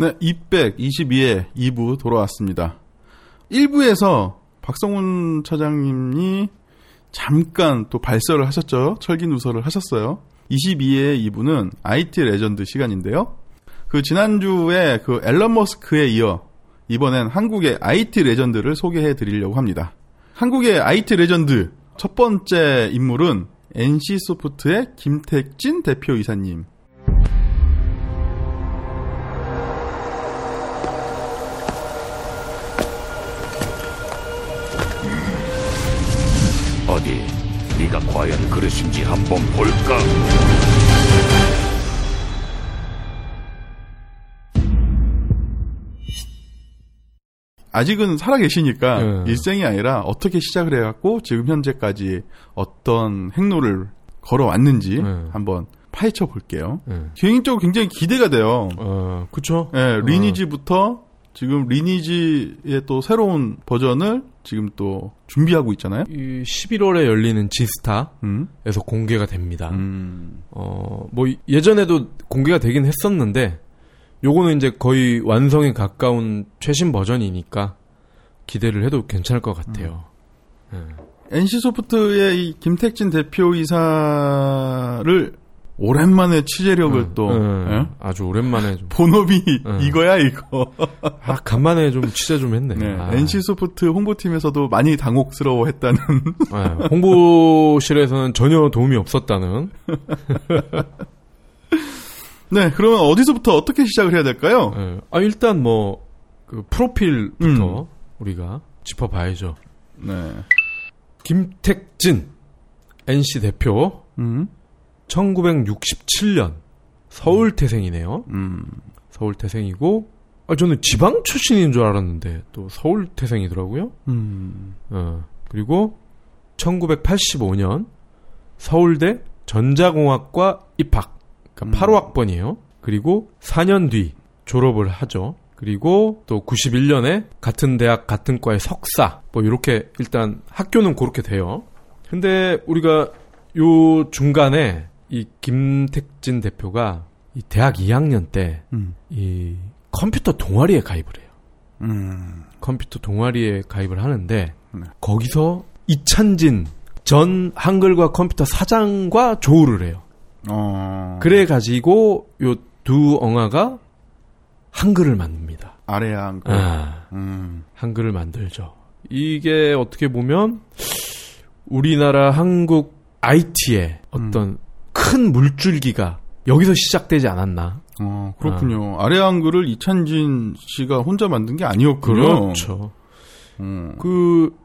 네, 222회 2부 돌아왔습니다. 1부에서 박성훈 차장님이 잠깐 또 발설을 하셨죠. 천기 누설을 하셨어요. 22회 2부는 IT legend 시간인데요. 그 지난주에 그 앨런 머스크에 이어 이번엔 한국의 IT 레전드를 소개해 드리려고 합니다. 한국의 IT legend 첫 번째 인물은 NC 소프트의 김택진 대표이사님. 어디 네가 과연 그릇인지 한번 볼까? 아직은 살아계시니까 네. 일생이 아니라 어떻게 시작을 해갖고 지금 현재까지 어떤 행로를 걸어왔는지 네. 한번 파헤쳐 볼게요. 예. 개인적으로 굉장히 기대가 돼요. 어, 그쵸. 예, 리니지부터 지금 리니지의 또 새로운 버전을 지금 또 준비하고 있잖아요. 이 11월에 열리는 지스타에서 음. 공개가 됩니다. 음. 어, 뭐, 예전에도 공개가 되긴 했었는데, 요거는 이제 거의 완성에 가까운 최신 버전이니까 기대를 해도 괜찮을 것 같아요. NC소프트의 이 김택진 대표이사를 오랜만에 취재력을 음, 또 음, 예? 아주 오랜만에 좀, 본업이 음. 이거야 이거. 아, 간만에 좀 취재 좀 했네. 네, 아, NC소프트 홍보팀에서도 많이 당혹스러워했다는. 아, 홍보실에서는 전혀 도움이 없었다는. 네, 그러면 어디서부터 어떻게 시작을 해야 될까요? 예. 아, 일단 뭐, 그 프로필부터 음. 우리가 짚어봐야죠. 네. 김택진, NC 대표, 음. 1967년 서울 태생이네요. 음. 서울 태생이고, 아, 저는 지방 출신인 줄 알았는데, 또 서울 태생이더라고요. 음. 어, 그리고 1985년 서울대 전자공학과 입학. 그러니까 음. 8호 학번이에요. 그리고 4년 뒤 졸업을 하죠. 그리고 또 91년에 같은 대학 같은 과의 석사. 뭐 이렇게 일단 학교는 그렇게 돼요. 근데 우리가 요 중간에 이 김택진 대표가 이 대학 2학년 때 음. 이 컴퓨터 동아리에 가입을 해요. 음. 컴퓨터 동아리에 가입을 하는데 네. 거기서 이찬진 전 한글과 컴퓨터 사장과 조우를 해요. 어. 그래 가지고 요 두 엉아가 한글을 만듭니다. 아래양. 그. 아, 음. 한글을 만들죠. 이게 어떻게 보면 우리나라 한국 IT의 어떤 큰 물줄기가 여기서 시작되지 않았나. 어, 그렇군요. 아래 한글을 이찬진 씨가 혼자 만든 게 아니었군요. 그렇죠. 음. 그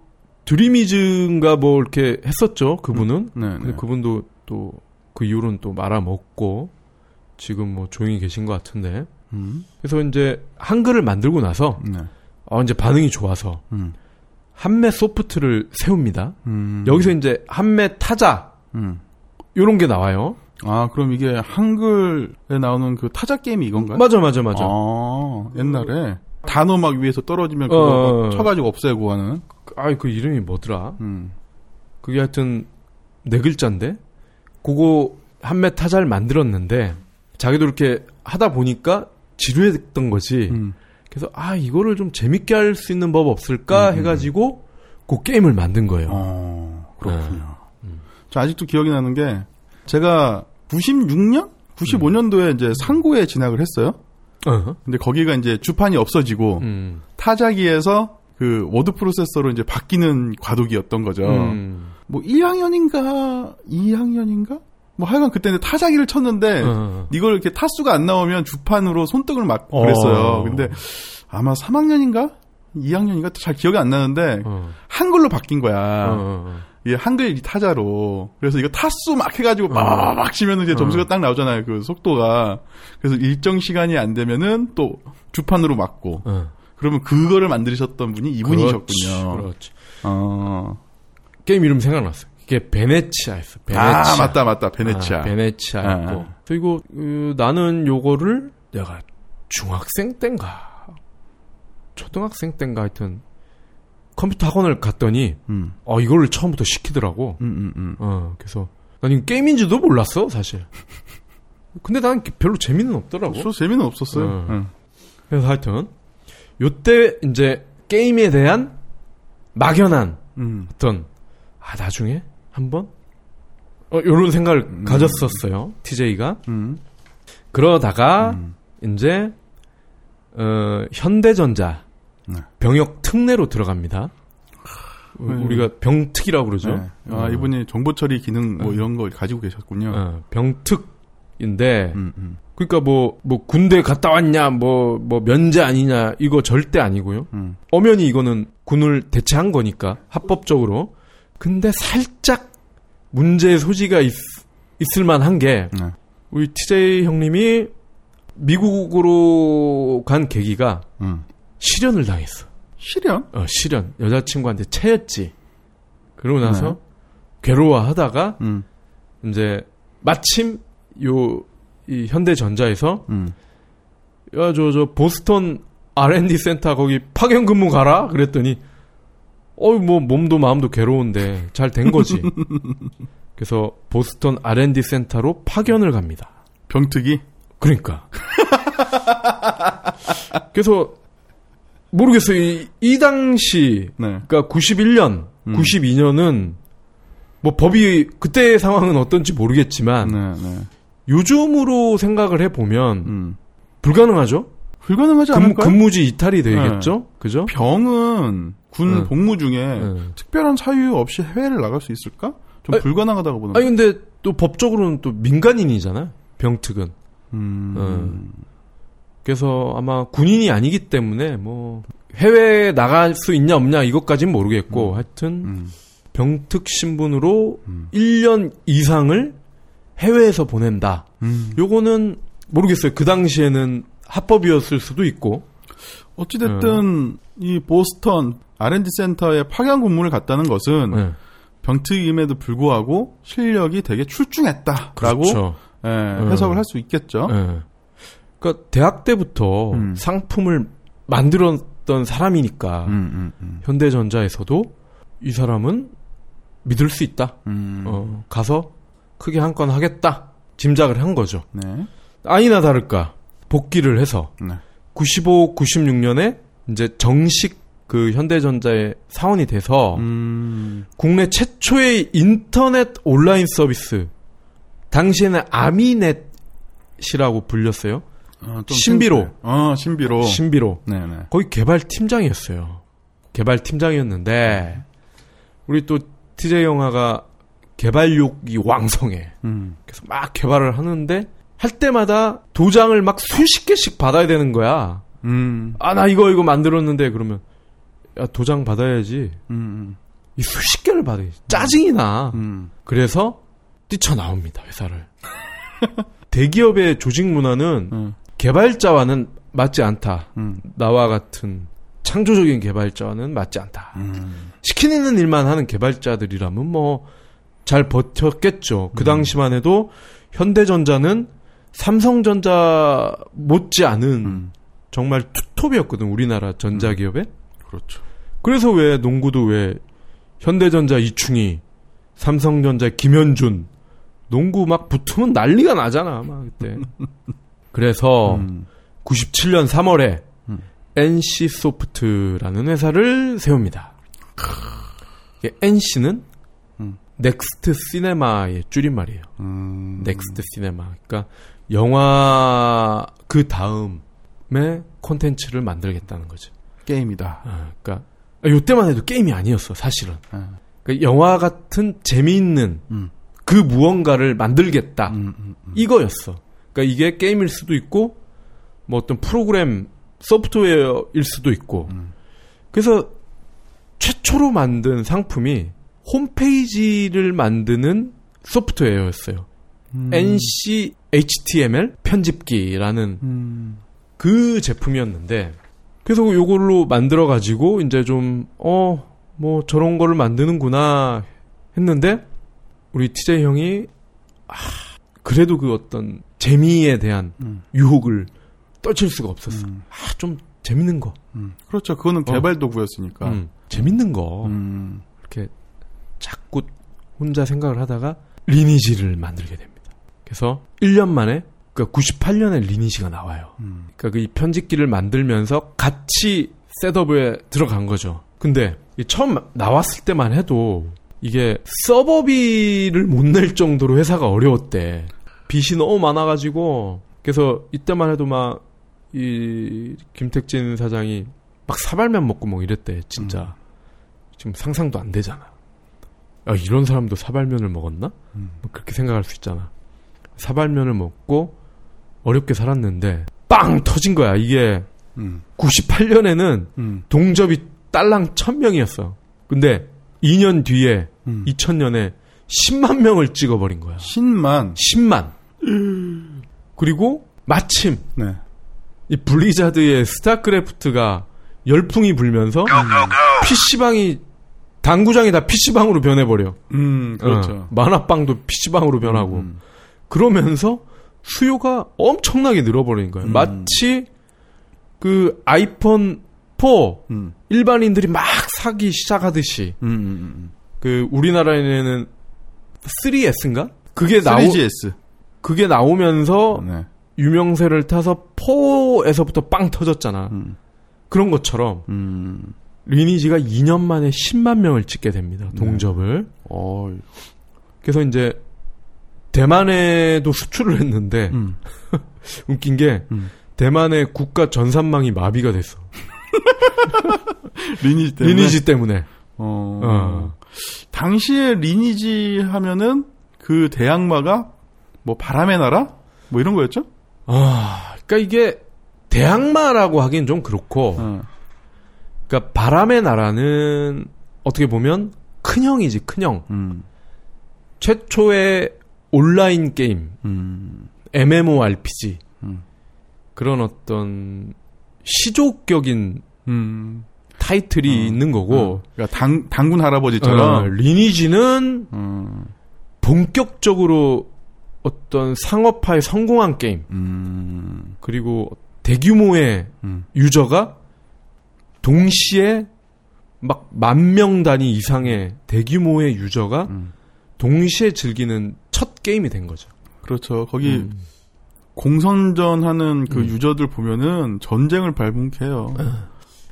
드리미즈인가 뭐 이렇게 했었죠. 그분은. 네, 근데 네. 그분도 또 그 이후로는 또 말아먹고 지금 뭐 조용히 계신 것 같은데. 음. 그래서 이제 한글을 만들고 나서 네. 어 이제 반응이 좋아서 음. 한매 소프트를 세웁니다. 음. 여기서 이제 한매 타자 음. 요런 게 나와요. 아, 그럼 이게 한글에 나오는 그 타자 게임이 이건가요? 맞아 맞아 맞아. 아, 옛날에 단어 막 위에서 떨어지면 어, 그거 어, 막 어. 쳐가지고 없애고 하는. 아이 그 이름이 뭐더라? 음. 그게 하여튼 네 글자인데 그거 한매 타자를 만들었는데 자기도 이렇게 하다 보니까 지루했던 거지. 음. 그래서 아 이거를 좀 재밌게 할 수 있는 법 없을까 음, 음. 해가지고 그 게임을 만든 거예요. 어, 그렇군요. 음. 저 아직도 기억이 나는 게 제가 96년? 95년도에 이제 상고에 진학을 했어요. 어. 근데 거기가 이제 주판이 없어지고 음. 타자기에서 그 워드 프로세서로 이제 바뀌는 과도기였던 거죠. 음. 뭐 1학년인가 2학년인가? 뭐 하여간 그때는 타자기를 쳤는데 어. 이걸 이렇게 타수가 안 나오면 주판으로 손등을 어. 그랬어요. 근데 아마 3학년인가? 2학년인가? 잘 기억이 안 나는데 어. 한글로 바뀐 거야. 어, 어. 이 한글 타자로. 그래서 이거 타수 막 해가지고 막 치면 이제 점수가 딱 나오잖아요. 그 속도가. 그래서 일정 시간이 안 되면은 또 주판으로 맞고. 어. 그러면 그거를 만드셨던 분이 이분이셨군요. 그렇지. 어. 게임 이름 생각났어. 이게 베네치아였어. 베네치아. 아, 맞다, 맞다. 베네치아. 아, 베네치아였고. 아. 그리고 그, 나는 요거를 내가 중학생 땐가 초등학생 땐가 하여튼 컴퓨터 학원을 갔더니 음. 어 이거를 처음부터 시키더라고. 음, 음, 음. 어 그래서 난 이거 게임인지도 몰랐어 사실. 근데 난 별로 재미는 없더라고. 저 재미는 없었어요. 어. 응. 그래서 하여튼 요때 이제 게임에 대한 막연한 음. 어떤 아 나중에 한번 어 요런 생각을 가졌었어요. TJ가. 음. 그러다가 음. 이제 어 현대전자 네. 병역 특례로 들어갑니다. 우- 네. 우리가 병특이라고 그러죠. 네. 아, 어, 이분이 정보 처리 기능 뭐 음. 이런 걸 가지고 계셨군요. 어, 병특인데 음, 음, 그러니까 뭐뭐 군대 갔다 왔냐 뭐뭐 면제 아니냐 이거 절대 아니고요. 음. 엄연히 이거는 군을 대체한 거니까 합법적으로. 근데 살짝 문제의 소지가 있, 있을 만한 게 네. 우리 TJ 형님이 미국으로 간 계기가 음. 실연을 당했어. 실현? 어, 실연. 여자친구한테 채였지. 그러고 나서 네. 괴로워하다가 음. 이제 마침 요 이 현대전자에서 음. 야저저 보스턴 R&D 센터 거기 파견 근무 가라 그랬더니 어이 뭐 몸도 마음도 괴로운데 잘 된 거지. 그래서 보스턴 R&D 센터로 파견을 갑니다. 병특이? 그러니까. 그래서 모르겠어요. 이, 이 당시 네. 그러니까 91년, 음. 92년은 뭐 법이 그때의 상황은 어떤지 모르겠지만 네, 네. 요즘으로 생각을 해 보면 음. 불가능하죠. 불가능하지 근, 않을까요? 근무지 이탈이 되겠죠. 그죠? 병은 군 네. 복무 중에 네. 특별한 사유 없이 해외를 나갈 수 있을까? 좀 아니, 불가능하다고 보는 아니 근데 또 법적으로는 또 민간인이잖아요. 병특은. 음. 그래서 아마 군인이 아니기 때문에 뭐 해외에 나갈 수 있냐 없냐 이것까진 모르겠고 하여튼 음. 병특 신분으로 음. 1년 이상을 해외에서 보낸다. 음. 요거는 모르겠어요. 그 당시에는 합법이었을 수도 있고. 어찌됐든 이 보스턴 R&D 센터에 파견 근무를 갔다는 것은 네. 병특임에도 불구하고 실력이 되게 출중했다라고 그렇죠. 예, 음. 해석을 할 수 있겠죠. 예. 그러니까 대학 때부터 음. 상품을 만들었던 사람이니까 음, 음, 음. 현대전자에서도 이 사람은 믿을 수 있다. 음. 어, 가서 크게 한 건 하겠다. 짐작을 한 거죠. 네. 아니나 다를까 복귀를 해서 네. 95, 96년에 이제 정식 그 현대전자의 사원이 돼서 음. 국내 최초의 인터넷 온라인 서비스 당시에는 아미넷이라고 불렸어요. 어, 좀 신비로. 어, 신비로. 신비로 네네. 거기 개발 팀장이었어요. 개발 팀장이었는데 우리 또 TJ 영화가 개발욕이 왕성해. 음. 그래서 막 개발을 하는데 할 때마다 도장을 막 수십 개씩 받아야 되는 거야. 음. 아 나 이거 이거 만들었는데 그러면 야 도장 받아야지. 음. 이 수십 개를 받아야지. 짜증이 나. 음. 그래서 뛰쳐나옵니다 회사를. 대기업의 조직 문화는 음. 개발자와는 맞지 않다. 음. 나와 같은 창조적인 개발자와는 맞지 않다. 음. 시키는 일만 하는 개발자들이라면 뭐 잘 버텼겠죠. 그 음. 당시만 해도 현대전자는 삼성전자 못지 않은 음. 정말 투톱이었거든 우리나라 전자기업에. 그렇죠. 그래서 왜 농구도 왜 현대전자 이충이, 삼성전자 김현준 농구 막 붙으면 난리가 나잖아 막 그때. 그래서 음. 97년 3월에 음. NC 소프트라는 회사를 세웁니다. NC는 음. Next Cinema의 줄임말이에요. 음. Next Cinema. 그러니까 영화 그 다음에 콘텐츠를 만들겠다는 거죠. 게임이다. 아, 그러니까 요때만 해도 게임이 아니었어, 사실은. 아. 그러니까 영화 같은 재미있는 음. 그 무언가를 만들겠다. 음. 이거였어. 그러니까 이게 게임일 수도 있고 뭐 어떤 프로그램 소프트웨어일 수도 있고. 음. 그래서 최초로 만든 상품이 홈페이지를 만드는 소프트웨어였어요. 음. NC HTML 편집기라는 음. 그 제품이었는데 그래서 요걸로 만들어 가지고 이제 좀 어 뭐 저런 거를 만드는구나 했는데 우리 TJ 형이 아 그래도 그 어떤 재미에 대한 음. 유혹을 떨칠 수가 없었어. 음. 아 좀 재밌는 거. 음. 그렇죠. 그거는 어. 개발 도구였으니까. 음, 재밌는 거. 음. 이렇게 자꾸 혼자 생각을 하다가 리니지를 만들게 됩니다. 그래서 1년 만에 그러니까 98년에 리니지가 나와요. 음. 그러니까 그 이 편집기를 만들면서 같이 셋업에 들어간 거죠. 근데 이 처음 나왔을 때만 해도 이게 서버비를 못 낼 정도로 회사가 어려웠대. 빚이 너무 많아가지고 그래서 이때만 해도 막 이 김택진 사장이 막 사발면 먹고 뭐 이랬대 진짜 지금 상상도 안 되잖아. 야, 이런 사람도 사발면을 먹었나? 음. 뭐 그렇게 생각할 수 있잖아. 사발면을 먹고 어렵게 살았는데 빵 터진 거야. 이게 음. 98년에는 음. 동접이 딸랑 1000명이었어. 근데 2년 뒤에 음. 2000년에 10만 명을 찍어버린 거야. 신만. 10만. 그리고 마침 네. 이 블리자드의 스타크래프트가 열풍이 불면서 PC방이 당구장이 다 PC방으로 변해버려. 음, 그렇죠. 어, 만화방도 PC방으로 변하고. 음. 그러면서 수요가 엄청나게 늘어버리는 거예요. 음. 마치 그 아이폰 4 음. 일반인들이 막 사기 시작하듯이 음, 음, 그 우리나라에는 3S인가? 그게 음. 나오 3GS. 그게 나오면서 네. 유명세를 타서 4에서부터 빵 터졌잖아. 음. 그런 것처럼 음. 리니지가 2년 만에 10만 명을 찍게 됩니다. 네. 동접을. 어. 그래서 이제 대만에도 수출을 했는데 음. 웃긴 게 음. 대만의 국가 전산망이 마비가 됐어. 리니지 때문에. 리니지 때문에. 어. 어. 당시에 리니지 하면은 그 대항마가 뭐 바람의 나라? 뭐 이런 거였죠? 아, 그러니까 이게 대항마라고 하긴 좀 그렇고, 어. 그러니까 바람의 나라는 어떻게 보면 큰형이지 큰형. 음. 최초의 온라인 게임, 음. MMORPG 음. 그런 어떤 시족격인 음. 타이틀이 어. 있는 거고, 어. 그러니까 당 당군 어, 할아버지처럼 리니지는 음. 본격적으로 어떤 상업화에 성공한 게임 음. 그리고 대규모의 음. 유저가 동시에 막 만 명 단위 이상의 대규모의 유저가 음. 동시에 즐기는 첫 게임이 된 거죠. 그렇죠. 거기 음. 공선전 하는 그 음. 유저들 보면은 전쟁을 발문케요.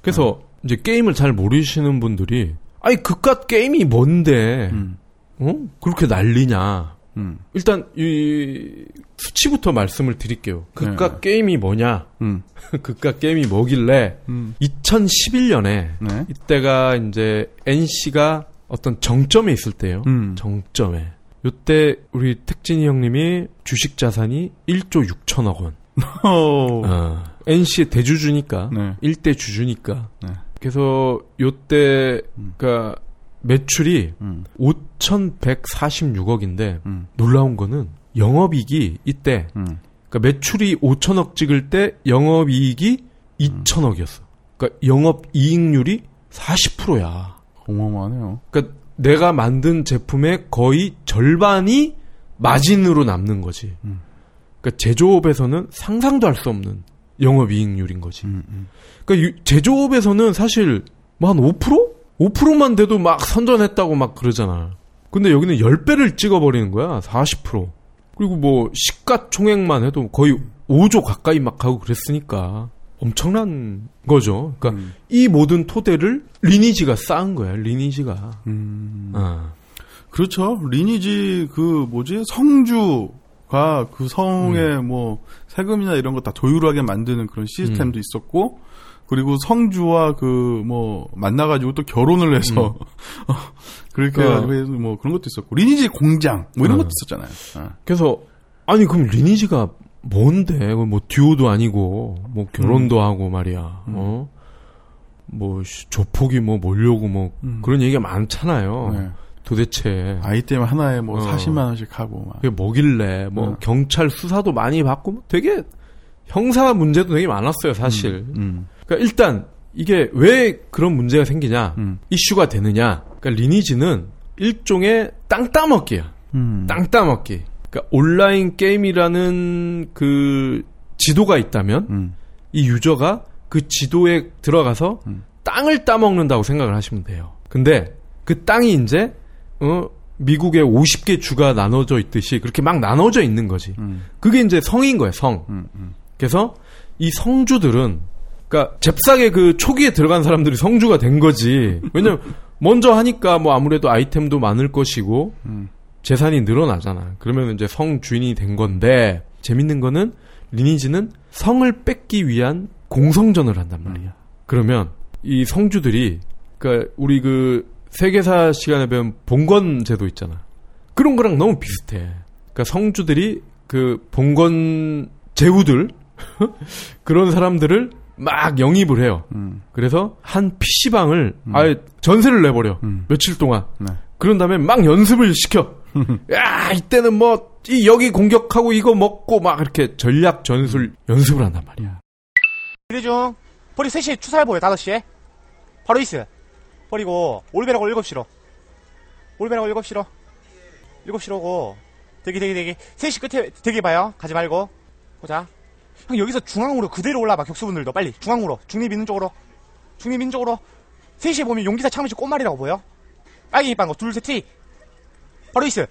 그래서 이제 게임을 잘 모르시는 분들이 아니 그깟 게임이 뭔데 음. 어? 그렇게 난리냐? 음. 일단 이 수치부터 말씀을 드릴게요. 그깟 네. 게임이 뭐냐? 음. 그깟 게임이 뭐길래 음. 2011년에 네. 이때가 이제 NC가 어떤 정점에 있을 때요. 음. 정점에. 요때 우리 택진이 형님이 주식 자산이 1조 6천억 원. 어. 어. NC의 대주주니까. 네. 1대 주주니까. 네. 그래서 요때 음. 그러니까 매출이 음. 5,146억인데 음. 놀라운 거는 영업이익이 이때 음. 그러니까 매출이 5천억 찍을 때 영업이익이 2천억이었어. 그러니까 영업이익률이 40%야. 어마어마하네요. 그러니까 내가 만든 제품의 거의 절반이 마진으로 남는 거지. 음. 그러니까 제조업에서는 상상도 할 수 없는 영업이익률인 거지. 음. 음. 그러니까 유- 제조업에서는 사실 뭐 한 5%? 5%만 돼도 막 선전했다고 막 그러잖아. 근데 여기는 10배를 찍어버리는 거야. 40%. 그리고 뭐 시가총액만 해도 거의 5조 가까이 막 하고 그랬으니까 엄청난 거죠. 그러니까 음. 이 모든 토대를 리니지가 쌓은 거야. 리니지가. 음. 어. 그렇죠. 리니지 그 뭐지 성주가 그 성의 음. 뭐 세금이나 이런 거 다 조율하게 만드는 그런 시스템도 있었고 그리고 성주와 그 뭐 만나가지고 또 결혼을 해서 어, 그렇게 음. 그- 해가지고 해서 뭐 그런 것도 있었고 리니지 공장 뭐 이런 어. 것도 있었잖아요. 어. 그래서 아니 그럼 리니지가 뭔데? 뭐 듀오도 아니고 뭐 결혼도 하고 말이야. 음. 어? 뭐 씨, 조폭이 뭐 몰려고 뭐 음. 그런 얘기가 많잖아요. 네. 도대체 아이 때문에 하나에 뭐 어. 40만 원씩 하고 막. 그게 뭐길래 뭐 어. 경찰 수사도 많이 받고 뭐 되게 형사 문제도 되게 많았어요 사실. 음. 그러니까 일단 이게 왜 그런 문제가 생기냐 음. 이슈가 되느냐. 그러니까 리니지는 일종의 땅 따먹기야. 음. 땅 따먹기. 그러니까 온라인 게임이라는 그 지도가 있다면 음. 이 유저가 그 지도에 들어가서 음. 땅을 따먹는다고 생각을 하시면 돼요. 근데 그 땅이 이제 어 미국의 50개 주가 나눠져 있듯이 그렇게 막 나눠져 있는 거지. 음. 그게 이제 성인 거예요, 성. 음, 음. 그래서 이 성주들은 그러니까 잽싸게 그 초기에 들어간 사람들이 성주가 된 거지. 왜냐면 먼저 하니까 뭐 아무래도 아이템도 많을 것이고 음. 재산이 늘어나잖아. 그러면 이제 성 주인이 된 건데 재밌는 거는 리니지는 성을 뺏기 위한 공성전을 한단 말이야. 그러면 이 성주들이 그러니까 우리 그 세계사 시간에 배운 봉건 제도 있잖아. 그런 거랑 너무 비슷해. 그러니까 성주들이 그 봉건 제후들 그런 사람들을 막 영입을 해요. 음. 그래서 한 PC방을 아예 전세를 내버려. 음. 며칠 동안. 네. 그런 다음에 막 연습을 시켜. 야, 이때는 뭐, 이 여기 공격하고 이거 먹고 막 이렇게 전략 전술 연습을 한단 말이야. 기대 중. 버리 3시에 추사해 보여, 5시에. 바로 있어. 버리고, 올베라고 7시로. 올베라고 7시로. 7시로 오고, 대기, 대기, 대기. 3시 끝에 대기 봐요. 가지 말고. 보자. 형, 여기서 중앙으로 그대로 올라봐, 격수분들도. 빨리. 중앙으로. 중립 있는 쪽으로. 중립 있는 쪽으로. 3시에 보면 용기사 창문식 꽃말이라고 보여. 빨리 빵거 둘, 셋, 티. 바로 있어.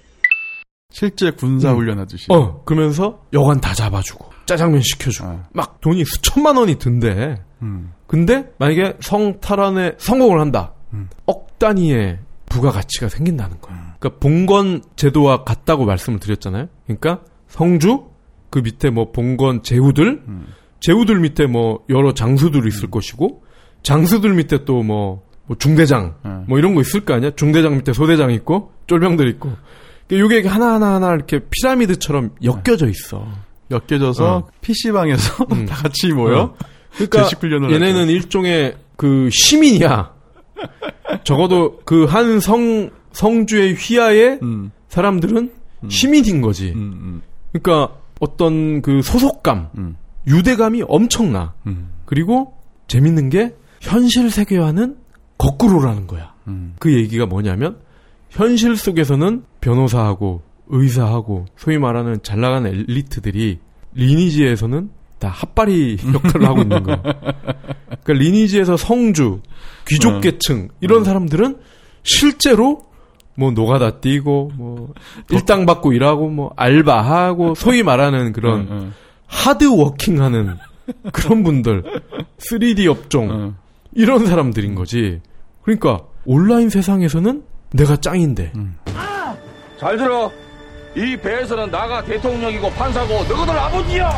실제 군사 훈련하듯이. 어, 그러면서 여관 다 잡아주고, 짜장면 시켜주고, 어. 막 돈이 수천만 원이 든대. 음. 근데 만약에 성 탈환에 성공을 한다. 음. 억 단위의 부가가치가 생긴다는 거야. 그러니까 봉건 제도와 같다고 말씀을 드렸잖아요. 그러니까 성주 그 밑에 뭐 봉건 제후들 음. 제후들 밑에 뭐 여러 장수들이 있을 것이고 장수들 밑에 또뭐 중대장 음. 뭐 이런 거 있을 거 아니야? 중대장 밑에 소대장 있고 쫄병들 있고. 그러니까 요게 하나 하나 하나 이렇게 피라미드처럼 엮여져 있어. 엮여져서 어. PC방에서 음. 다 같이 모여. 어. 그러니까 얘네는 일종의 그 시민이야. 적어도 그 한 성 성주의 휘하의 음. 사람들은 시민인 거지. 음, 음, 그러니까 어떤 그 소속감, 음, 유대감이 엄청나. 음, 그리고 재밌는 게 현실 세계와는 거꾸로라는 거야. 음. 그 얘기가 뭐냐면 현실 속에서는 변호사하고 의사하고 소위 말하는 잘 나가는 엘리트들이 리니지에서는 다 핫바리 역할을 하고 있는 거야. 그러니까 리니지에서 성주, 귀족 어. 계층 이런 사람들은 실제로 뭐 노가다 뛰고 뭐 일당 받고 일하고 뭐 알바하고 소위 말하는 그런 어, 어, 하드 워킹하는 그런 분들 3D 업종 어. 이런 사람들인 거지. 그러니까 온라인 세상에서는 내가 짱인데 잘 들어. 이 배에서는 나가 대통령이고 판사고 너희들 아버지야.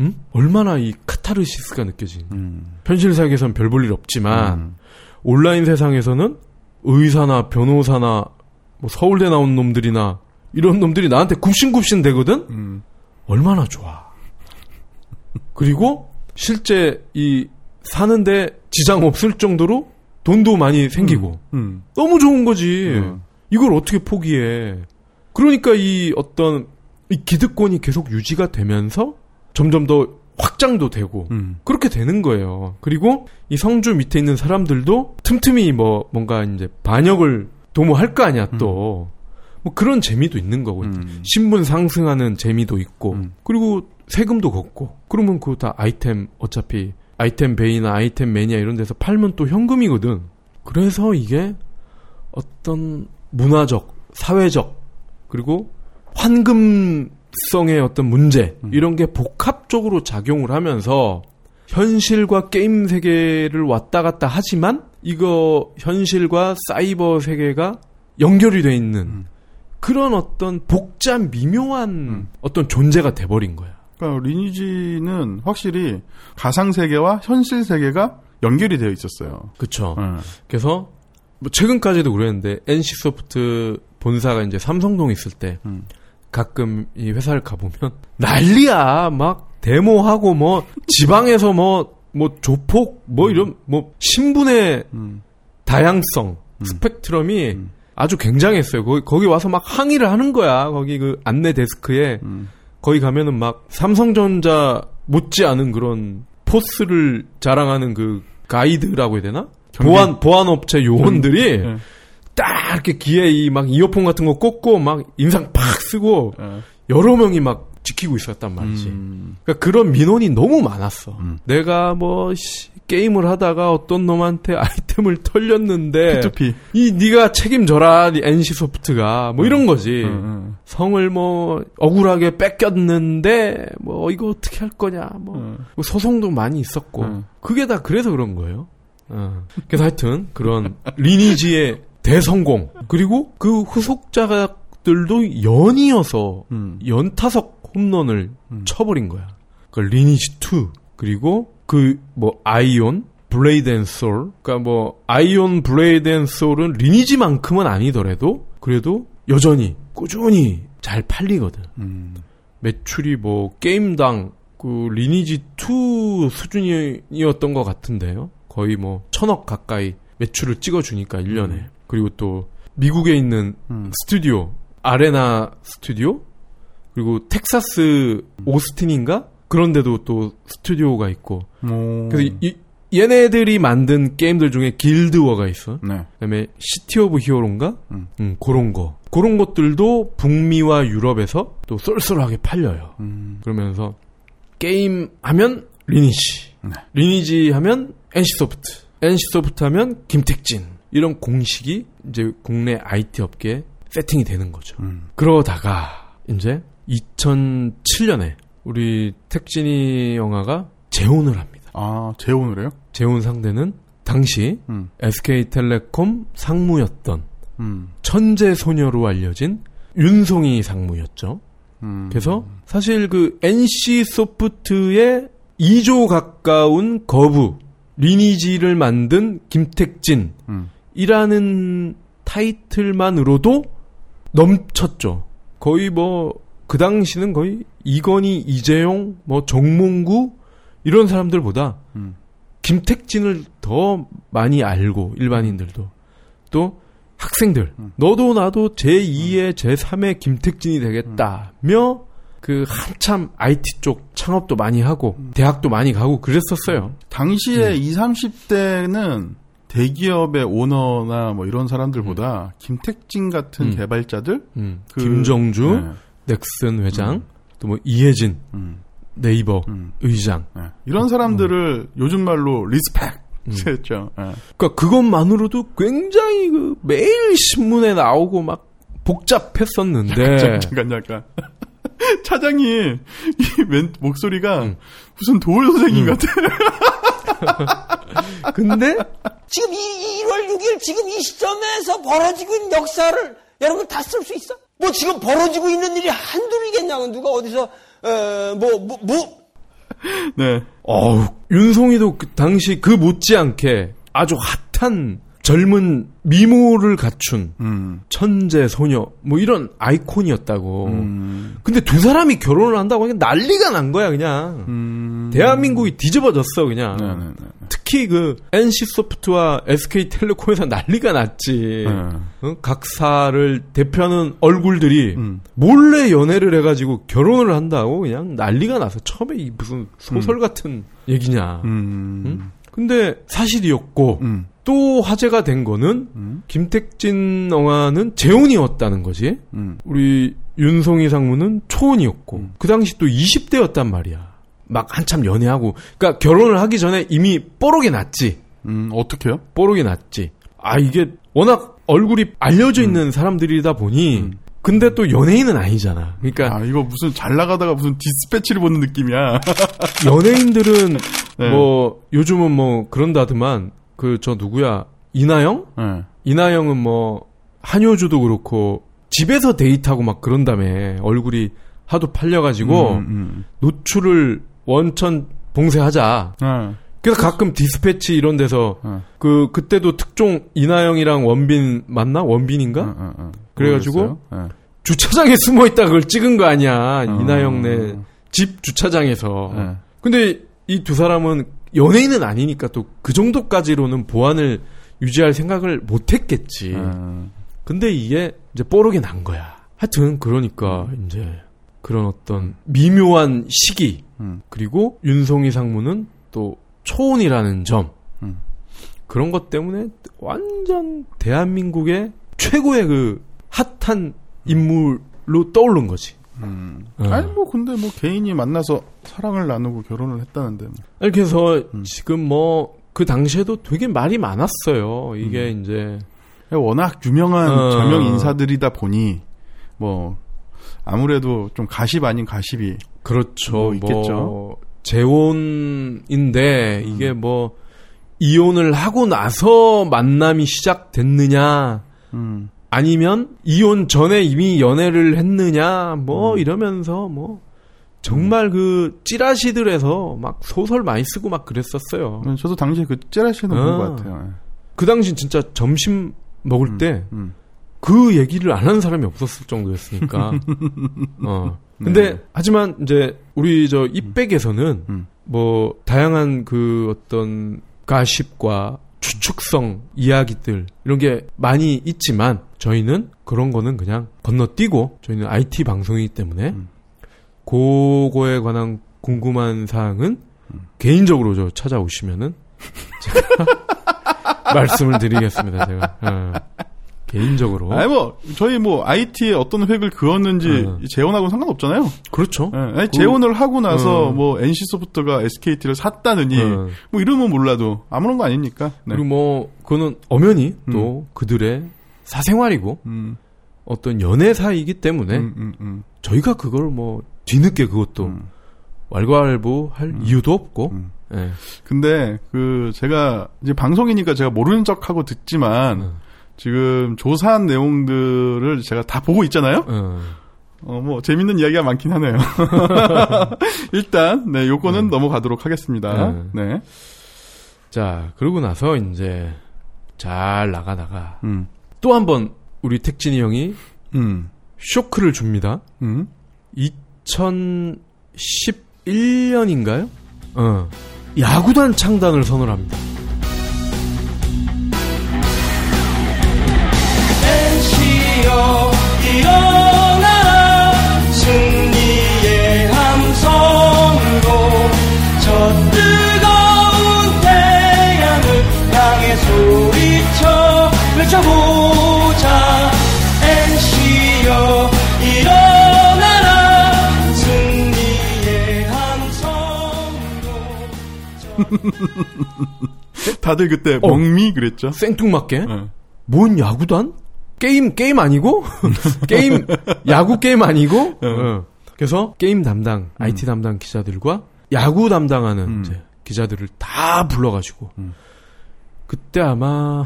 응? 얼마나 이 카타르시스가 느껴지는 음. 현실 세계에선 별 볼 일 없지만 음. 온라인 세상에서는 의사나 변호사나 뭐 서울대 나온 놈들이나 이런 놈들이 나한테 굽신굽신 되거든? 음. 얼마나 좋아. 그리고 실제 이 사는데 지장 없을 정도로 돈도 많이 생기고 음. 너무 좋은 거지. 음. 이걸 어떻게 포기해? 그러니까 이 어떤 이 기득권이 계속 유지가 되면서 점점 더 확장도 되고 음. 그렇게 되는 거예요. 그리고 이 성주 밑에 있는 사람들도 틈틈이 뭐 뭔가 이제 반역을 도모할 거 아니야 또. 뭐 그런 재미도 있는 거고 음. 신분 상승하는 재미도 있고 음. 그리고 세금도 걷고 그러면 그거 다 아이템 어차피 아이템 베이나 아이템 매니아 이런 데서 팔면 또 현금이거든. 그래서 이게 어떤 문화적, 사회적 그리고 환금 성의 어떤 문제 이런 게 복합적으로 작용을 하면서 현실과 게임 세계를 왔다 갔다 하지만 이거 현실과 사이버 세계가 연결이 돼 있는 그런 어떤 복잡 미묘한 어떤 존재가 돼버린 거야. 그러니까 리니지는 확실히 가상 세계와 현실 세계가 연결이 되어 있었어요. 그쵸. 어. 그래서 뭐 최근까지도 그랬는데 NC 소프트 본사가 이제 삼성동에 있을 때 음. 가끔 이 회사를 가보면 난리야 막 데모하고 뭐 지방에서 뭐뭐 조폭 뭐 이런 뭐 신분의 음. 다양성 스펙트럼이 음. 아주 굉장했어요. 거기 거기 와서 막 항의를 하는 거야. 거기 그 안내 데스크에 음. 거기 가면은 막 삼성전자 못지 않은 그런 포스를 자랑하는 그 가이드라고 해야 되나? 경비- 보안 보안 업체 요원들이 네. 딱 이렇게 귀에 이 막 이어폰 같은 거 꽂고 막 인상 팍 쓰고 어. 여러 명이 막 지키고 있었단 말이지. 음. 그러니까 그런 민원이 너무 많았어. 음. 내가 뭐 씨, 게임을 하다가 어떤 놈한테 아이템을 털렸는데 P2P. 이 네가 책임져라 이 NC 소프트가 뭐 이런 거지. 응, 응. 성을 뭐 억울하게 뺏겼는데 뭐 이거 어떻게 할 거냐 뭐 응. 뭐 소송도 많이 있었고 응. 그게 다 그래서 그런 거예요. 어. 그래서 하여튼 그런 리니지의 대성공 그리고 그 후속작들도 연이어서 음. 연타석 홈런을 음. 쳐버린 거야. 그 리니지 2 그리고 그 뭐 아이온 블레이드 앤 소울 그러니까 뭐 아이온 블레이드 앤 소울은 리니지만큼은 아니더라도 그래도 여전히 꾸준히 잘 팔리거든. 음. 매출이 뭐 게임당 그 리니지 2 수준이었던 것 같은데요. 거의 뭐 천억 가까이 매출을 찍어주니까 1년에. 그리고 또 미국에 있는 음. 스튜디오 아레나 스튜디오 그리고 텍사스 오스틴인가 그런 데도 또 스튜디오가 있고 오. 그래서 이, 얘네들이 만든 게임들 중에 길드워가 있어. 네. 그다음에 시티 오브 히어로인가? 음. 음, 그런 거. 그런 것들도 북미와 유럽에서 또 쏠쏠하게 팔려요. 음. 그러면서 게임 하면 리니지. 네. 리니지 하면 NC소프트. NC소프트 하면 김택진. 이런 공식이 이제 국내 IT 업계에 세팅이 되는 거죠. 음. 그러다가 이제 2007년에 우리 택진이 영화가 재혼을 합니다. 아, 재혼을 해요? 재혼 상대는 당시 음. SK텔레콤 상무였던 음. 천재 소녀로 알려진 윤송이 상무였죠. 음. 그래서 사실 그 NC 소프트의 2조 가까운 거부 리니지를 만든 김택진 이라는 음. 타이틀만으로도 넘쳤죠. 거의 뭐 그 당시는 거의 이건희, 이재용, 뭐 정몽구 이런 사람들보다 음. 김택진을 더 많이 알고 일반인들도 또 학생들 음. 너도 나도 제2의 제3의 김택진이 되겠다며 그 한참 IT 쪽 창업도 많이 하고 음. 대학도 많이 가고 그랬었어요. 당시에 음. 20, 30대는 대기업의 오너나 뭐 이런 사람들보다 김택진 같은 음. 개발자들 음, 그- 김정주, 네. 넥슨 회장, 또 뭐 이해진 음. 네이버 음. 의장. 네. 이런 사람들을 요즘 말로 respect 음. 했죠. 네. 그러니까 그것만으로도 굉장히 그 매일 신문에 나오고 막 복잡했었는데 잠깐 잠깐. 차장이 이 멘- 목소리가 음. 무슨 도울 선생님 같아. 근데 지금 이 1월 6일 지금 이 시점에서 벌어지고 있는 역사를 여러분 다 쓸 수 있어? 뭐 지금 벌어지고 있는 일이 한둘이겠냐고 누가 어디서 어뭐뭐 뭐, 네. 어우, 윤송이도 그 당시 그 못지않게 아주 핫한 젊은 미모를 갖춘 음. 천재 소녀 뭐 이런 아이콘이었다고. 음. 근데 두 사람이 결혼을 한다고 그냥 난리가 난 거야 그냥. 음. 대한민국이 뒤집어졌어 그냥. 네, 네, 네. 특히 그 NC 소프트와 SK 텔레콤에서 난리가 났지. 네. 어? 각사를 대표하는 얼굴들이 음. 몰래 연애를 해가지고 결혼을 한다고 그냥 난리가 나서 처음에 이 무슨 소설 같은 얘기냐. 음. 응? 근데 사실이었고 음. 또 화제가 된 거는 음. 김택진 영화는 재혼이었다는 거지. 음. 우리 윤송이 상무는 초혼이었고 음. 그 당시 또 20대였단 말이야. 막 한참 연애하고 그러니까 결혼을 하기 전에 이미 뽀록이 났지. 음. 어떻게요? 뽀록이 났지. 아 이게 워낙 얼굴이 알려져 있는 사람들이다 보니 음. 근데 또 연예인은 아니잖아. 그러니까 아, 이거 무슨 잘 나가다가 무슨 디스패치를 보는 느낌이야. 연예인들은 네. 뭐 요즘은 뭐 그런다더만 그 저 누구야 이나영? 네. 이나영은 뭐 한효주도 그렇고 집에서 데이트하고 막 그런다며 얼굴이 하도 팔려가지고 음, 음. 노출을 원천 봉쇄하자. 네. 그래서 가끔 디스패치 이런 데서 네. 그 그때도 특종 이나영이랑 원빈 맞나 원빈인가 어, 어, 어. 그래가지고. 네. 주차장에 숨어 있다 그걸 찍은 거 아니야 어. 이나영네 집 주차장에서. 네. 근데 이 두 사람은 연예인은 아니니까 또 그 정도까지로는 보안을 유지할 생각을 못 했겠지. 네. 근데 이게 이제 뽀록이 난 거야. 하여튼 그러니까 이제 그런 어떤 미묘한 시기 음. 그리고 윤송이 상무는 또 초혼이라는 점 음. 그런 것 때문에 완전 대한민국의 최고의 그 핫한 인물로 떠오른 거지. 음. 어. 아니 뭐 근데 뭐 개인이 만나서 사랑을 나누고 결혼을 했다는데 뭐. 아니, 그래서 음. 지금 뭐 그 당시에도 되게 말이 많았어요. 이게 음. 이제 워낙 유명한 어. 저명 인사들이다 보니 뭐 아무래도 좀 가십 아닌 가십이 그렇죠. 뭐뭐 있겠죠. 재혼인데 음. 이게 뭐 이혼을 하고 나서 만남이 시작됐느냐 음. 아니면 이혼 전에 이미 연애를 했느냐 뭐 음. 이러면서 뭐 정말 그 찌라시들에서 막 소설 많이 쓰고 막 그랬었어요. 저도 당시에 그 찌라시는 본 어. 것 같아요. 그 당시 진짜 점심 먹을 음. 때 음. 그 얘기를 안 하는 사람이 없었을 정도였으니까. 어. 근데 네. 하지만 이제 우리 저 이백에서는 음. 뭐 다양한 그 어떤 가십과 추측성 이야기들 이런 게 많이 있지만 저희는 그런 거는 그냥 건너뛰고 저희는 IT 방송이기 때문에 음. 그거에 관한 궁금한 사항은 개인적으로 저 찾아오시면은 제가 말씀을 드리겠습니다. 제가 어. 개인적으로 아니 뭐 저희 뭐 IT에 어떤 획을 그었는지 어. 재혼하고는 상관없잖아요. 그렇죠. 예, 아니, 재혼을 하고 나서 어. 뭐 NC 소프트가 SKT를 샀다느니 어. 뭐 이러면 몰라도 아무런 거 아니니까. 네. 그리고 뭐 그거는 엄연히 또 그들의 사생활이고 음, 어떤 연애 사이이기 때문에 음, 음, 음, 저희가 그걸 뭐 뒤늦게 그것도 음. 왈가왈부 할 이유도 없고 음. 예. 근데 그 제가 이제 방송이니까 제가 모르는 척하고 듣지만 음. 지금 조사한 내용들을 제가 다 보고 있잖아요. 어. 어, 뭐 재밌는 이야기가 많긴 하네요. 일단 네 요거는 넘어가도록 하겠습니다. 음. 네. 자 그러고 나서 이제 잘 나가다가 음. 또한 번 우리 택진이 형이 음. 쇼크를 줍니다. 음. 2011년인가요? 어. 야구단 창단을 선언합니다. 다들 그때 어. 멍미 그랬죠. 생뚱맞게 어. 뭔 야구단? 게임 게임 아니고 게임 야구 게임 아니고 어. 그래서 게임 담당 IT 담당 기자들과 야구 담당하는 음. 기자들을 다 불러가지고 음. 그때 아마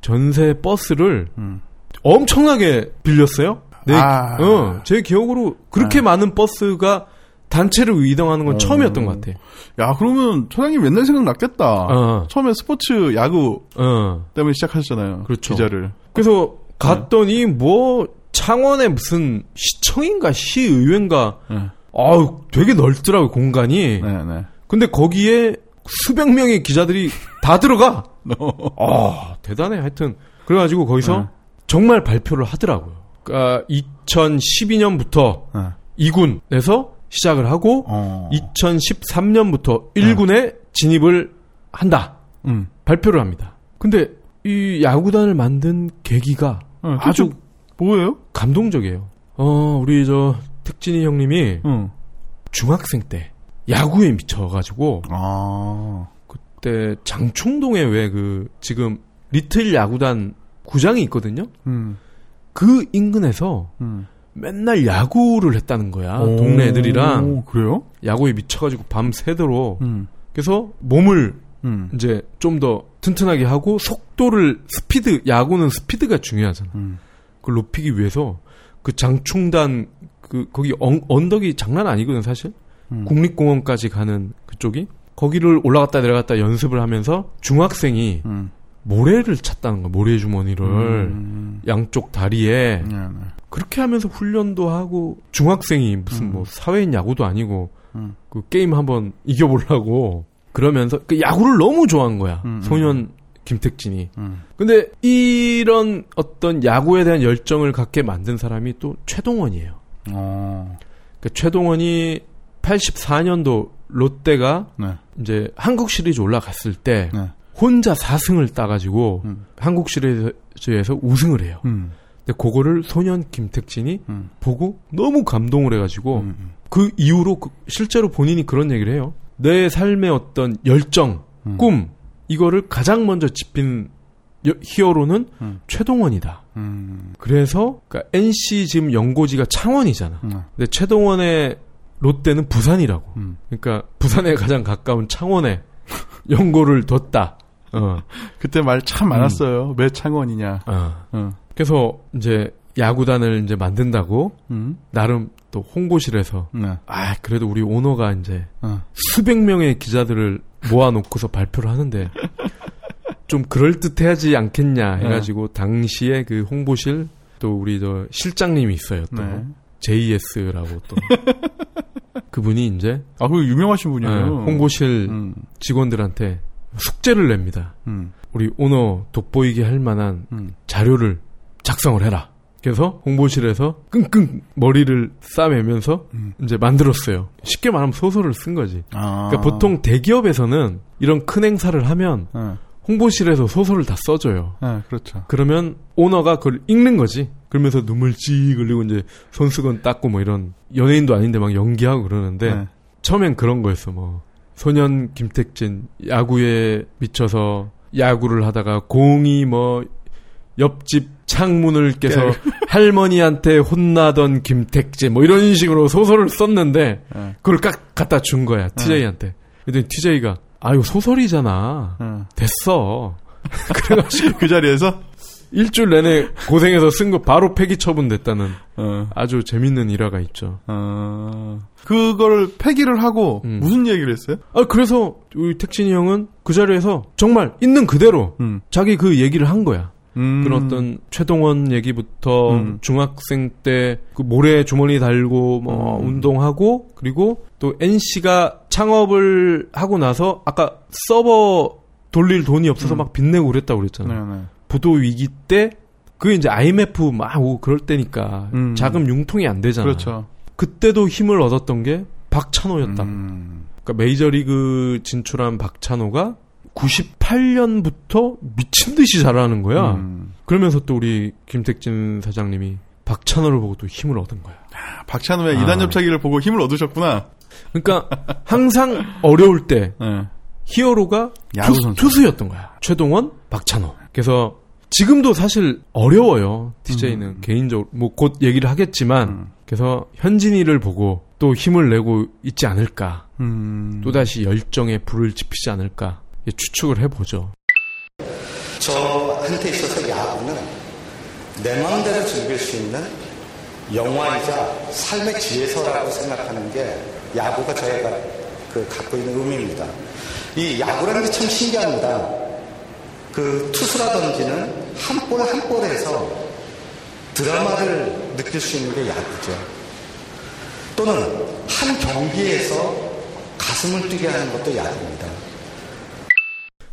전세 버스를 음. 엄청나게 빌렸어요. 네, 아. 어, 제 기억으로 그렇게 많은 버스가 단체로 이동하는 건 어. 처음이었던 것 같아. 야 그러면 초장님 맨날 생각 났겠다. 어. 처음에 스포츠 야구 어. 때문에 시작하셨잖아요. 그렇죠. 기자를. 그래서 갔더니 뭐 창원의 무슨 시청인가 시의회인가 네. 아우 되게 넓더라고 공간이. 네, 네. 근데 거기에 수백 명의 기자들이 다 들어가. 아 대단해. 하여튼 그래가지고 거기서 네. 정말 발표를 하더라고요. 그러니까 2012년부터 네. 2군에서 시작을 하고 어. 2013년부터 1군에 진입을 한다. 음. 발표를 합니다. 근데 이 야구단을 만든 계기가 어, 아주 뭐예요? 감동적이에요. 어, 우리 저 특진이 형님이 응. 중학생 때 야구에 미쳐가지고 아. 그때 장충동에 왜 그 지금 리틀 야구단 구장이 있거든요. 음. 그 인근에서 음. 맨날 야구를 했다는 거야. 오, 동네 애들이랑 그래요? 야구에 미쳐가지고 밤 새도록. 음. 그래서 몸을 음. 이제 좀 더 튼튼하게 하고 속도를 스피드 야구는 스피드가 중요하잖아. 음. 그걸 높이기 위해서 그 장충단 그 거기 언, 언덕이 장난 아니거든 사실. 음. 국립공원까지 가는 그쪽이 거기를 올라갔다 내려갔다 연습을 하면서 중학생이 음. 모래를 찾다는 거야. 모래 주머니를 음. 양쪽 다리에 네, 네. 그렇게 하면서 훈련도 하고 중학생이 무슨 뭐 사회인 야구도 아니고 음. 그 게임 한번 이겨보려고 그러면서 그 야구를 너무 좋아한 거야. 음, 음. 소년 김택진이. 음. 근데 이런 어떤 야구에 대한 열정을 갖게 만든 사람이 또 최동원이에요. 어. 그 최동원이 84년도 롯데가 네. 이제 한국 시리즈 올라갔을 때 네. 혼자 4승을 따가지고 음. 한국 시리즈에서 우승을 해요. 음. 근데 그거를 소년 김택진이 음. 보고 너무 감동을 해가지고 음, 음. 그 이후로 그- 실제로 본인이 그런 얘기를 해요. 내 삶의 어떤 열정, 음. 꿈 이거를 가장 먼저 여- 히어로는 음. 최동원이다. 음. 그래서 그러니까 NC 지금 연고지가 창원이잖아. 음. 근데 최동원의 롯데는 부산이라고. 음. 그러니까 부산에 가장 가까운 창원에 연고를 뒀다. 어. 그때 말 참 많았어요. 왜 창원이냐. 어. 어. 그래서 이제 야구단을 이제 만든다고 음. 나름 또 홍보실에서 네. 아 그래도 우리 오너가 이제 어. 수백 명의 기자들을 모아놓고서 발표를 하는데 좀 그럴 듯해야지 않겠냐 해가지고 당시에 그 홍보실 또 우리 저 실장님이 있어요 또 네. JS라고 또 그분이 이제 아, 그 유명하신 분이에요. 어, 홍보실 음. 직원들한테 숙제를 냅니다. 음. 우리 오너 돋보이게 할 만한 음. 자료를 작성을 해라. 그래서 홍보실에서 끙끙 머리를 싸매면서 음. 이제 만들었어요. 쉽게 말하면 소설을 쓴 거지. 아. 그러니까 보통 대기업에서는 이런 큰 행사를 하면 네. 홍보실에서 소설을 다 써줘요. 네, 그렇죠. 그러면 오너가 그걸 읽는 거지. 그러면서 눈물 찌 흘리고 이제 손수건 닦고 뭐 이런 연예인도 아닌데 막 연기하고 그러는데 네. 처음엔 그런 거였어. 뭐 소년 김택진 야구에 미쳐서 야구를 하다가 공이 뭐 옆집 창문을 깨서 할머니한테 혼나던 김택진 뭐 이런 식으로 소설을 썼는데 네. 그걸 깍 갖다 준 거야 TJ한테. 그랬더니 TJ가 아 이거 소설이잖아. 네. 됐어. 그래가지고 그 자리에서 일주일 내내 고생해서 쓴 거 바로 폐기 처분됐다는 어. 아주 재밌는 일화가 있죠. 어. 그거를 폐기를 하고 음. 무슨 얘기를 했어요? 아 그래서 우리 택진이 형은 그 자리에서 정말 있는 그대로 음. 자기 그 얘기를 한 거야. 음. 그런 어떤 최동원 얘기부터 음. 중학생 때 그 모래 주머니 달고 뭐 음. 운동하고 그리고 또 NC가 창업을 하고 나서 아까 서버 돌릴 돈이 없어서 음. 막 빚내고 그랬다고 그랬잖아. 네, 네. 부도 위기 때 그게 이제 IMF 막 오고 그럴 때니까 음. 자금 융통이 안 되잖아. 그렇죠. 그때도 힘을 얻었던 게 박찬호였다. 음. 그러니까 메이저리그 진출한 박찬호가 98년부터 미친 듯이 잘하는 거야. 음. 그러면서 또 우리 김택진 사장님이 박찬호를 보고 또 힘을 얻은 거야. 박찬호의 아. 이단 접차기를 보고 힘을 얻으셨구나. 그러니까 항상 어려울 때 네. 히어로가 투수. 투수였던 거야. 최동원, 박찬호. 그래서 지금도 사실 어려워요. TJ는 개인적으로 뭐 곧 얘기를 하겠지만 음. 그래서 현진이를 보고 또 힘을 내고 있지 않을까. 음. 또다시 열정에 불을 지피지 않을까. 예, 추측을 해보죠. 저한테 있어서 야구는 내 마음대로 즐길 수 있는 영화이자 삶의 지혜서라고 생각하는 게 야구가 저희가 그 갖고 있는 의미입니다. 이 야구라는 게 참 신기합니다. 그 투수라 던지는 한 볼 한 볼에서 드라마를 느낄 수 있는 게 야구죠. 또는 한 경기에서 가슴을 뛰게 하는 것도 야구입니다.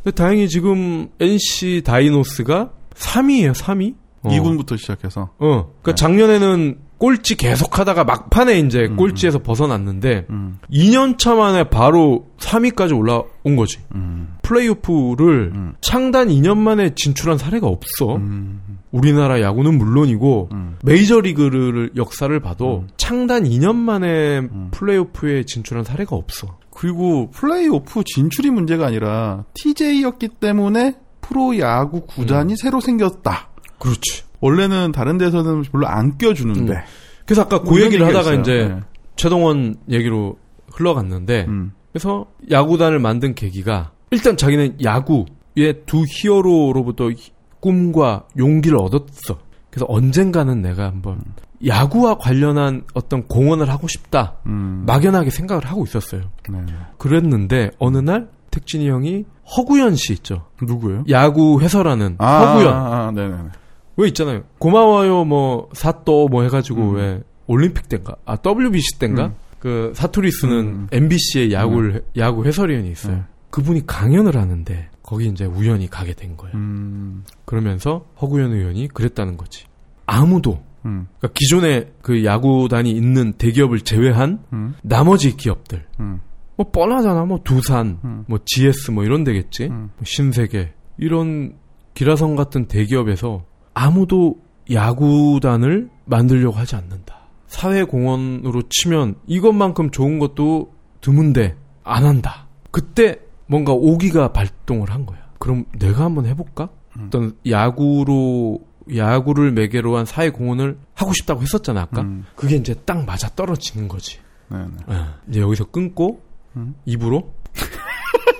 근데 다행히 지금 NC 다이노스가 3위예요, 3위? 어. 2군부터 시작해서. 어. 그러니까 네. 작년에는 꼴찌 계속 하다가 막판에 이제 꼴찌에서 벗어났는데 음. 2년 차 만에 바로 3위까지 올라온 거지. 음. 플레이오프를 음. 창단 2년 만에 진출한 사례가 없어. 음. 우리나라 야구는 물론이고 음. 메이저리그를 역사를 봐도 음. 창단 2년 만에 플레이오프에 진출한 사례가 없어. 그리고 플레이오프 진출이 문제가 아니라 TJ였기 때문에 프로야구 구단이 음. 새로 생겼다. 그렇지. 원래는 다른 데서는 별로 안 껴주는데. 음. 그래서 아까 뭐그 이런 얘기를 하다가 있어요. 이제 네. 최동원 얘기로 흘러갔는데 음. 그래서 야구단을 만든 계기가 일단 자기는 야구의 두 히어로로부터 히- 꿈과 용기를 얻었어. 그래서 언젠가는 내가 한번 야구와 관련한 어떤 공헌을 하고 싶다. 음. 막연하게 생각을 하고 있었어요. 네. 그랬는데 어느 날 택진이 형이 허구현 씨 있죠. 누구예요? 야구 해설하는 아, 허구현. 아, 아, 네네네. 왜 있잖아요. 고마워요 뭐 사또 뭐 해가지고 음. 왜 올림픽 때인가 아 WBC 때인가 음. 그 사투리 쓰는 음. MBC의 야구를 야구 해설위원이 있어요. 음. 그분이 강연을 하는데 거기 이제 우연히 가게 된 거예요. 음. 그러면서 허구현 의원이 그랬다는 거지. 아무도 음. 그러니까 기존에 그 야구단이 있는 대기업을 제외한 음. 나머지 기업들 음. 뭐 뻔하잖아. 뭐 두산, 음. 뭐 GS 뭐 이런 데겠지. 음. 뭐 신세계 이런 기라성 같은 대기업에서 아무도 야구단을 만들려고 하지 않는다. 사회공헌으로 치면 이것만큼 좋은 것도 드문데 안 한다. 그때 뭔가 오기가 발동을 한 거야. 그럼 내가 한번 해볼까? 어떤 야구로 야구를 매개로 한 사회 공헌을 하고 싶다고 했었잖아 아까. 그게 이제 딱 맞아 떨어지는 거지. 네, 네. 예. 이제 여기서 끊고 음. 입으로